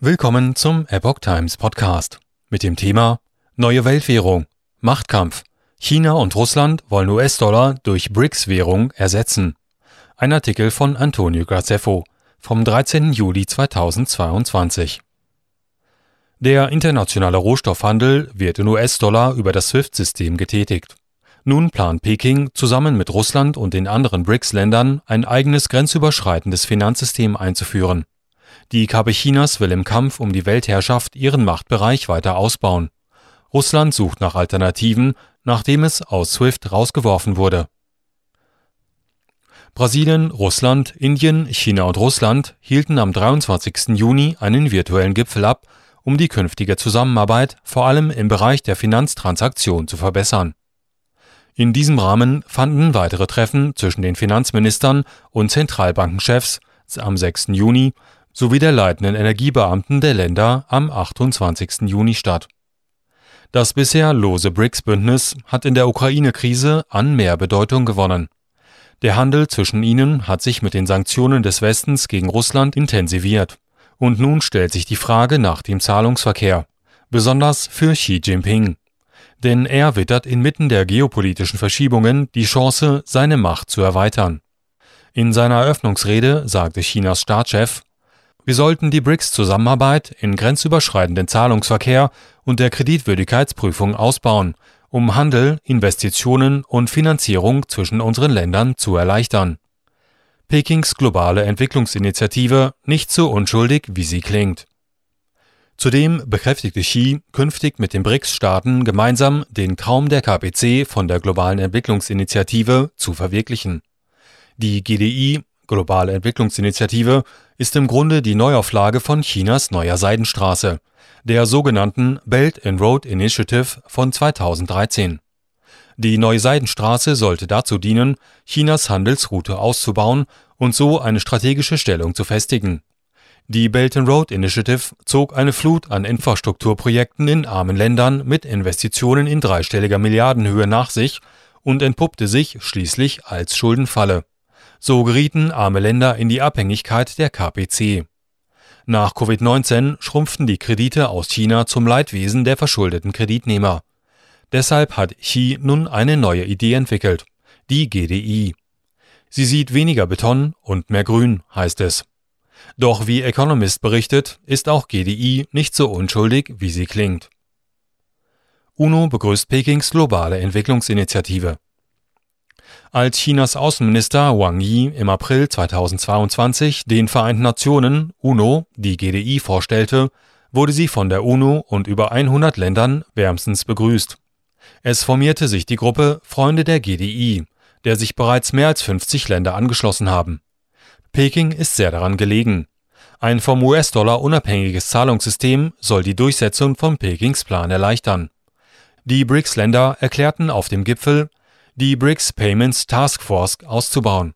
Willkommen zum Epoch Times Podcast mit dem Thema Neue Weltwährung, Machtkampf. China und Russland wollen US-Dollar durch BRICS-Währung ersetzen. Ein Artikel von Antonio Grazeffo vom 13. Juli 2022. Der internationale Rohstoffhandel wird in US-Dollar über das SWIFT-System getätigt. Nun plant Peking zusammen mit Russland und den anderen BRICS-Ländern ein eigenes grenzüberschreitendes Finanzsystem einzuführen. Die KP Chinas will im Kampf um die Weltherrschaft ihren Machtbereich weiter ausbauen. Russland sucht nach Alternativen, nachdem es aus SWIFT rausgeworfen wurde. Brasilien, Russland, Indien, China und Russland hielten am 23. Juni einen virtuellen Gipfel ab, um die künftige Zusammenarbeit vor allem im Bereich der Finanztransaktion zu verbessern. In diesem Rahmen fanden weitere Treffen zwischen den Finanzministern und Zentralbankenchefs am 6. Juni sowie der leitenden Energiebeamten der Länder am 28. Juni statt. Das bisher lose BRICS-Bündnis hat in der Ukraine-Krise an mehr Bedeutung gewonnen. Der Handel zwischen ihnen hat sich mit den Sanktionen des Westens gegen Russland intensiviert. Und nun stellt sich die Frage nach dem Zahlungsverkehr, besonders für Xi Jinping. Denn er wittert inmitten der geopolitischen Verschiebungen die Chance, seine Macht zu erweitern. In seiner Eröffnungsrede sagte Chinas Staatschef, wir sollten die BRICS-Zusammenarbeit in grenzüberschreitenden Zahlungsverkehr und der Kreditwürdigkeitsprüfung ausbauen, um Handel, Investitionen und Finanzierung zwischen unseren Ländern zu erleichtern. Pekings globale Entwicklungsinitiative nicht so unschuldig, wie sie klingt. Zudem bekräftigte Xi, künftig mit den BRICS-Staaten gemeinsam den Traum der KPC von der globalen Entwicklungsinitiative zu verwirklichen. Die GDI Globale Entwicklungsinitiative ist im Grunde die Neuauflage von Chinas neuer Seidenstraße, der sogenannten Belt and Road Initiative von 2013. Die neue Seidenstraße sollte dazu dienen, Chinas Handelsroute auszubauen und so eine strategische Stellung zu festigen. Die Belt and Road Initiative zog eine Flut an Infrastrukturprojekten in armen Ländern mit Investitionen in dreistelliger Milliardenhöhe nach sich und entpuppte sich schließlich als Schuldenfalle. So gerieten arme Länder in die Abhängigkeit der KPC. Nach Covid-19 schrumpften die Kredite aus China zum Leidwesen der verschuldeten Kreditnehmer. Deshalb hat Xi nun eine neue Idee entwickelt, die GDI. Sie sieht weniger Beton und mehr Grün, heißt es. Doch wie Economist berichtet, ist auch GDI nicht so unschuldig, wie sie klingt. UNO begrüßt Pekings globale Entwicklungsinitiative. Als Chinas Außenminister Wang Yi im April 2022 den Vereinten Nationen UNO die GDI vorstellte, wurde sie von der UNO und über 100 Ländern wärmstens begrüßt. Es formierte sich die Gruppe Freunde der GDI, der sich bereits mehr als 50 Länder angeschlossen haben. Peking ist sehr daran gelegen. Ein vom US-Dollar unabhängiges Zahlungssystem soll die Durchsetzung von Pekings Plan erleichtern. Die BRICS-Länder erklärten auf dem Gipfel, die BRICS Payments Task Force auszubauen.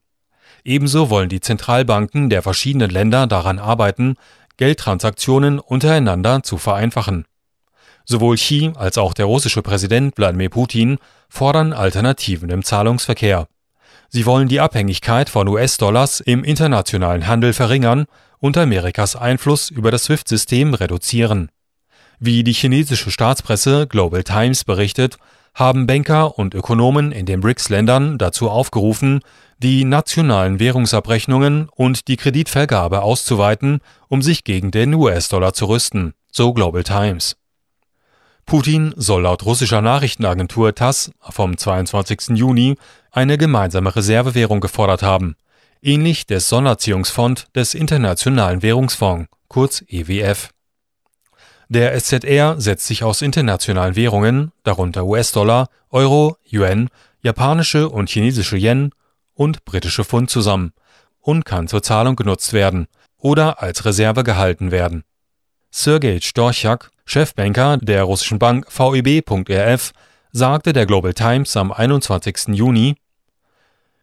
Ebenso wollen die Zentralbanken der verschiedenen Länder daran arbeiten, Geldtransaktionen untereinander zu vereinfachen. Sowohl Xi als auch der russische Präsident Wladimir Putin fordern Alternativen im Zahlungsverkehr. Sie wollen die Abhängigkeit von US-Dollars im internationalen Handel verringern und Amerikas Einfluss über das SWIFT-System reduzieren. Wie die chinesische Staatspresse Global Times berichtet, haben Banker und Ökonomen in den BRICS-Ländern dazu aufgerufen, die nationalen Währungsabrechnungen und die Kreditvergabe auszuweiten, um sich gegen den US-Dollar zu rüsten, so Global Times. Putin soll laut russischer Nachrichtenagentur TASS vom 22. Juni eine gemeinsame Reservewährung gefordert haben, ähnlich des Sonderziehungsfonds des Internationalen Währungsfonds, kurz EWF. Der SZR setzt sich aus internationalen Währungen, darunter US-Dollar, Euro, Yuan, japanische und chinesische Yen und britische Pfund zusammen und kann zur Zahlung genutzt werden oder als Reserve gehalten werden. Sergei Storchak, Chefbanker der russischen Bank VEB.RF, sagte der Global Times am 21. Juni,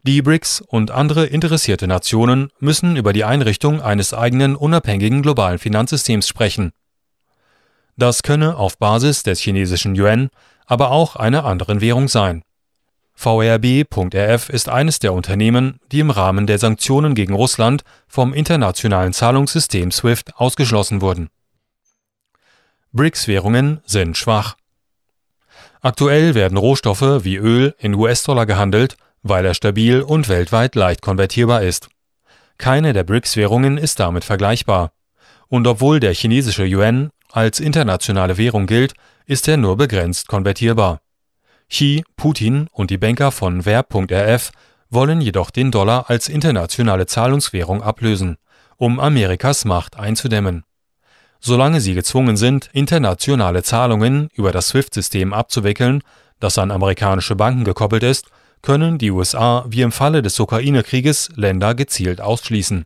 die BRICS und andere interessierte Nationen müssen über die Einrichtung eines eigenen unabhängigen globalen Finanzsystems sprechen das könne auf Basis des chinesischen Yuan, aber auch einer anderen Währung sein. VRB.RF ist eines der Unternehmen, die im Rahmen der Sanktionen gegen Russland vom internationalen Zahlungssystem SWIFT ausgeschlossen wurden BRICS-Währungen sind schwach. Aktuell werden Rohstoffe wie Öl in US-Dollar gehandelt, weil er stabil und weltweit leicht konvertierbar ist. Keine der BRICS-Währungen ist damit vergleichbar. Und obwohl der chinesische Yuan als internationale Währung gilt, ist er nur begrenzt konvertierbar. Xi, Putin und die Banker von Verb.rf wollen jedoch den Dollar als internationale Zahlungswährung ablösen, um Amerikas Macht einzudämmen. Solange sie gezwungen sind, internationale Zahlungen über das SWIFT-System abzuwickeln, das an amerikanische Banken gekoppelt ist, können die USA wie im Falle des Ukraine-Krieges Länder gezielt ausschließen.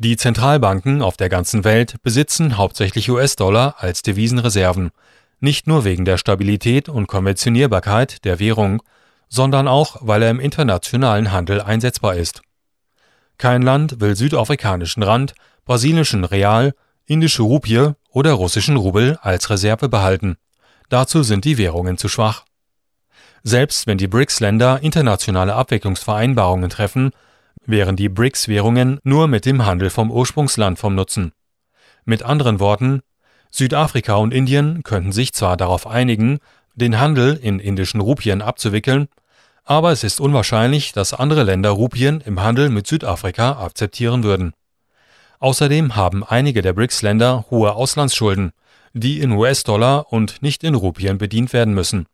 Die Zentralbanken auf der ganzen Welt besitzen hauptsächlich US-Dollar als Devisenreserven, nicht nur wegen der Stabilität und Konventionierbarkeit der Währung, sondern auch, weil er im internationalen Handel einsetzbar ist. Kein Land will südafrikanischen Rand, brasilischen Real, indische Rupie oder russischen Rubel als Reserve behalten. Dazu sind die Währungen zu schwach. Selbst wenn die BRICS-Länder internationale Abwicklungsvereinbarungen treffen, wären die BRICS-Währungen nur mit dem Handel vom Ursprungsland vom Nutzen. Mit anderen Worten, Südafrika und Indien könnten sich zwar darauf einigen, den Handel in indischen Rupien abzuwickeln, aber es ist unwahrscheinlich, dass andere Länder Rupien im Handel mit Südafrika akzeptieren würden. Außerdem haben einige der BRICS-Länder hohe Auslandsschulden, die in US-Dollar und nicht in Rupien bedient werden müssen.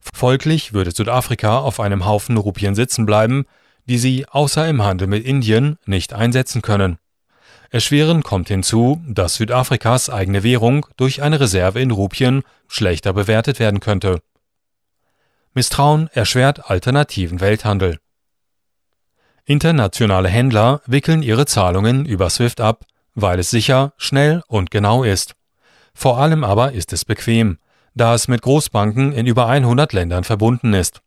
Folglich würde Südafrika auf einem Haufen Rupien sitzen bleiben, die sie außer im Handel mit Indien nicht einsetzen können. Erschwerend kommt hinzu, dass Südafrikas eigene Währung durch eine Reserve in Rupien schlechter bewertet werden könnte. Misstrauen erschwert alternativen Welthandel. Internationale Händler wickeln ihre Zahlungen über SWIFT ab, weil es sicher, schnell und genau ist. Vor allem aber ist es bequem, da es mit Großbanken in über 100 Ländern verbunden ist.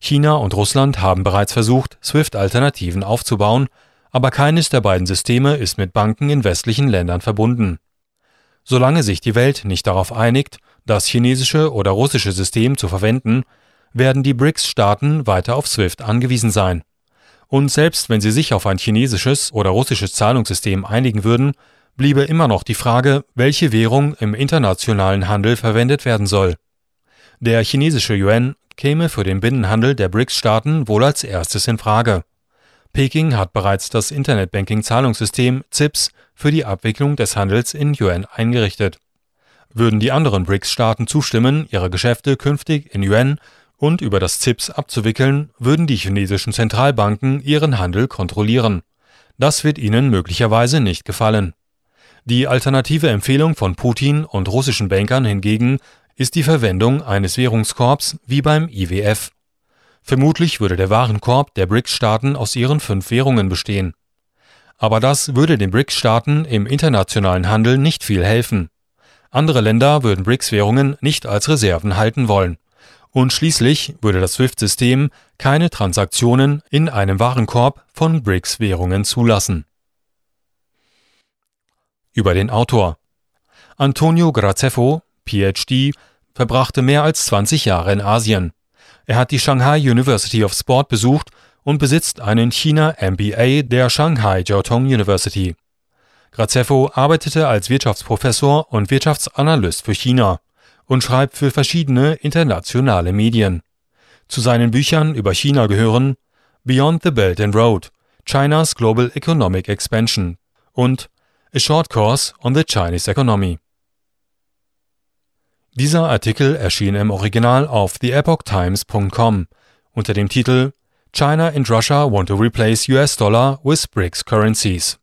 China und Russland haben bereits versucht, SWIFT-Alternativen aufzubauen, aber keines der beiden Systeme ist mit Banken in westlichen Ländern verbunden. Solange sich die Welt nicht darauf einigt, das chinesische oder russische System zu verwenden, werden die BRICS-Staaten weiter auf SWIFT angewiesen sein. Und selbst wenn sie sich auf ein chinesisches oder russisches Zahlungssystem einigen würden, bliebe immer noch die Frage, welche Währung im internationalen Handel verwendet werden soll. Der chinesische Yuan käme für den Binnenhandel der BRICS-Staaten wohl als erstes in Frage. Peking hat bereits das Internetbanking-Zahlungssystem ZIPS für die Abwicklung des Handels in Yuan eingerichtet. Würden die anderen BRICS-Staaten zustimmen, ihre Geschäfte künftig in Yuan und über das ZIPS abzuwickeln, würden die chinesischen Zentralbanken ihren Handel kontrollieren. Das wird ihnen möglicherweise nicht gefallen. Die alternative Empfehlung von Putin und russischen Bankern hingegen ist die Verwendung eines Währungskorps wie beim IWF. Vermutlich würde der Warenkorb der BRICS-Staaten aus ihren fünf Währungen bestehen. Aber das würde den BRICS-Staaten im internationalen Handel nicht viel helfen. Andere Länder würden BRICS-Währungen nicht als Reserven halten wollen. Und schließlich würde das SWIFT-System keine Transaktionen in einem Warenkorb von BRICS-Währungen zulassen. Über den Autor Antonio Grazeffo, PhD, verbrachte mehr als 20 Jahre in Asien. Er hat die Shanghai University of Sport besucht und besitzt einen China MBA der Shanghai Jiaotong University. Grazeffo arbeitete als Wirtschaftsprofessor und Wirtschaftsanalyst für China und schreibt für verschiedene internationale Medien. Zu seinen Büchern über China gehören Beyond the Belt and Road, China's Global Economic Expansion und A Short Course on the Chinese Economy. Dieser Artikel erschien im Original auf theepochtimes.com unter dem Titel China and Russia want to replace US dollar with BRICS currencies.